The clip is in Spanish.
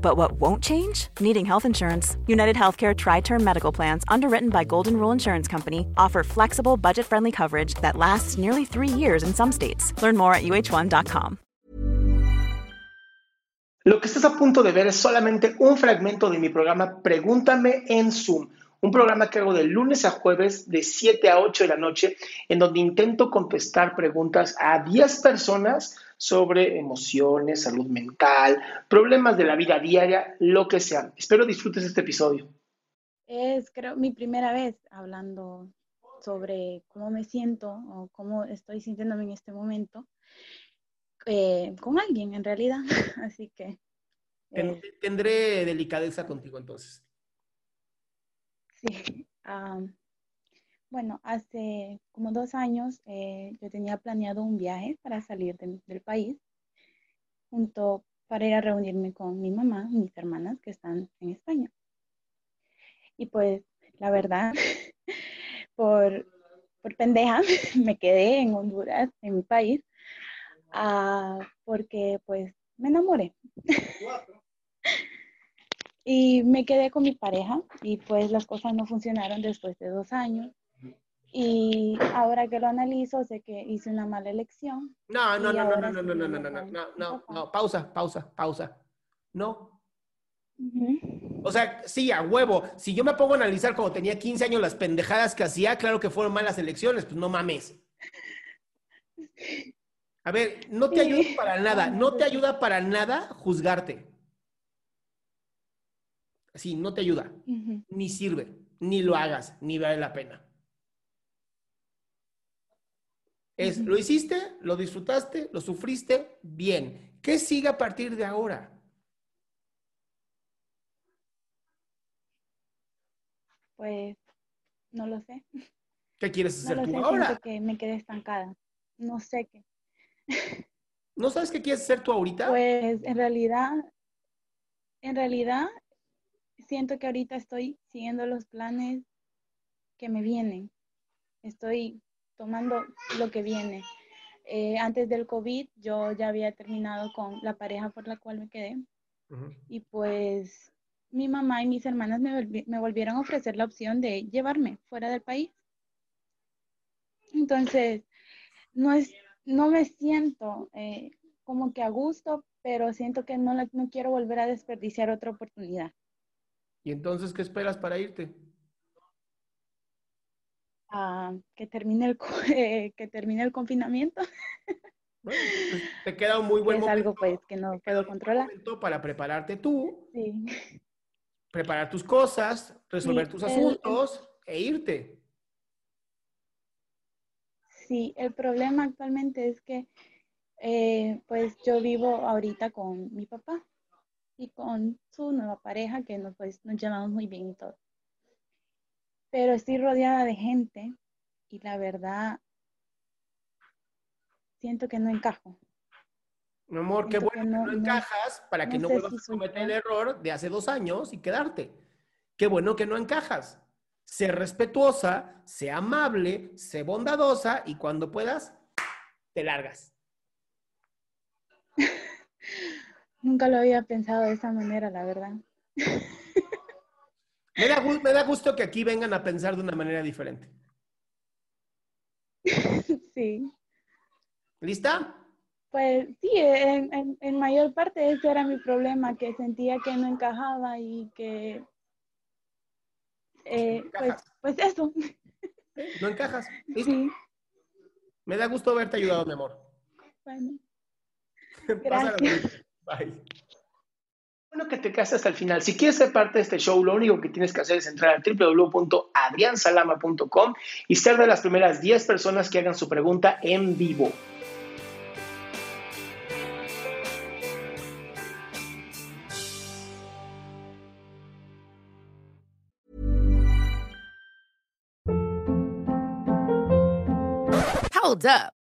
But what won't change? Needing health insurance. United Healthcare Tri Term Medical Plans, underwritten by Golden Rule Insurance Company, offer flexible, budget friendly coverage that lasts nearly three years in some states. Learn more at uh1.com. Lo que estás a punto de ver es solamente un fragmento de mi programa Pregúntame en Zoom. Un programa que hago de lunes a jueves de 7 a 8 de la noche, en donde intento contestar preguntas a 10 personas sobre emociones, salud mental, problemas de la vida diaria, lo que sea. Espero disfrutes este episodio. Es, creo, mi primera vez hablando sobre cómo me siento o cómo estoy sintiéndome en este momento eh, con alguien, en realidad. Así que... Eh, Tendré delicadeza contigo entonces. Sí. bueno, hace como dos años eh, yo tenía planeado un viaje para salir del país, junto para ir a reunirme con mi mamá y mis hermanas que están en España. Y pues, la verdad, por, por pendeja, me quedé en Honduras, en mi país, ah, porque pues me enamoré. Y me quedé con mi pareja y pues las cosas no funcionaron después de dos años. Y ahora que lo analizo, sé que hice una mala elección. No, no, no, no, no, no, no, no, no, no, no, no, no, pausa, pausa, pausa. No. O sea, sí, a huevo. Si yo me pongo a analizar cuando tenía 15 años las pendejadas que hacía, claro que fueron malas elecciones, pues no mames. A ver, no te ayuda para nada, no te ayuda para nada juzgarte. Sí, no te ayuda, ni sirve, ni lo hagas, ni vale la pena. Es, lo hiciste, lo disfrutaste, lo sufriste, bien. ¿Qué sigue a partir de ahora? Pues no lo sé. ¿Qué quieres hacer no tú sé, ahora? Que me quedé estancada. No sé qué. ¿No sabes qué quieres hacer tú ahorita? Pues en realidad, en realidad siento que ahorita estoy siguiendo los planes que me vienen. Estoy tomando lo que viene. Eh, antes del COVID yo ya había terminado con la pareja por la cual me quedé. Y pues mi mamá y mis hermanas me, volvieron a ofrecer la opción de llevarme fuera del país. Entonces, no, es, no me siento eh, como que a gusto, pero siento que no, no quiero volver a desperdiciar otra oportunidad. ¿Y entonces qué esperas para irte? Que, termine el, eh, que termine el confinamiento. Bueno, pues te queda un muy buen es momento. algo pues que no puedo controlar. Para prepararte tú, sí. preparar tus cosas, resolver tus asuntos e irte. Sí, el problema actualmente es que eh, pues yo vivo ahorita con mi papá y con su nueva pareja que nos, pues, nos llamamos muy bien y todo. Pero estoy rodeada de gente y la verdad siento que no encajo. Mi amor, qué bueno que no, encajas para que no, vuelvas a cometer el error de hace dos años y quedarte. Qué bueno que no encajas. Sé respetuosa, sé amable, sé bondadosa y cuando puedas, te largas. Nunca lo había pensado de esa manera, la verdad. Me da, me da gusto que aquí vengan a pensar de una manera diferente. Sí. ¿Lista? Pues sí, en, mayor parte ese era mi problema, que sentía que no encajaba y que... Eh, pues, pues, eso. No encajas. ¿Listo? Sí. Me da gusto haberte ayudado, mi amor. Bueno. Gracias. Bye. Bueno que te quedaste hasta el final. Si quieres ser parte de este show, lo único que tienes que hacer es entrar a www.adriansalama.com y ser de las primeras 10 personas que hagan su pregunta en vivo. Hold up.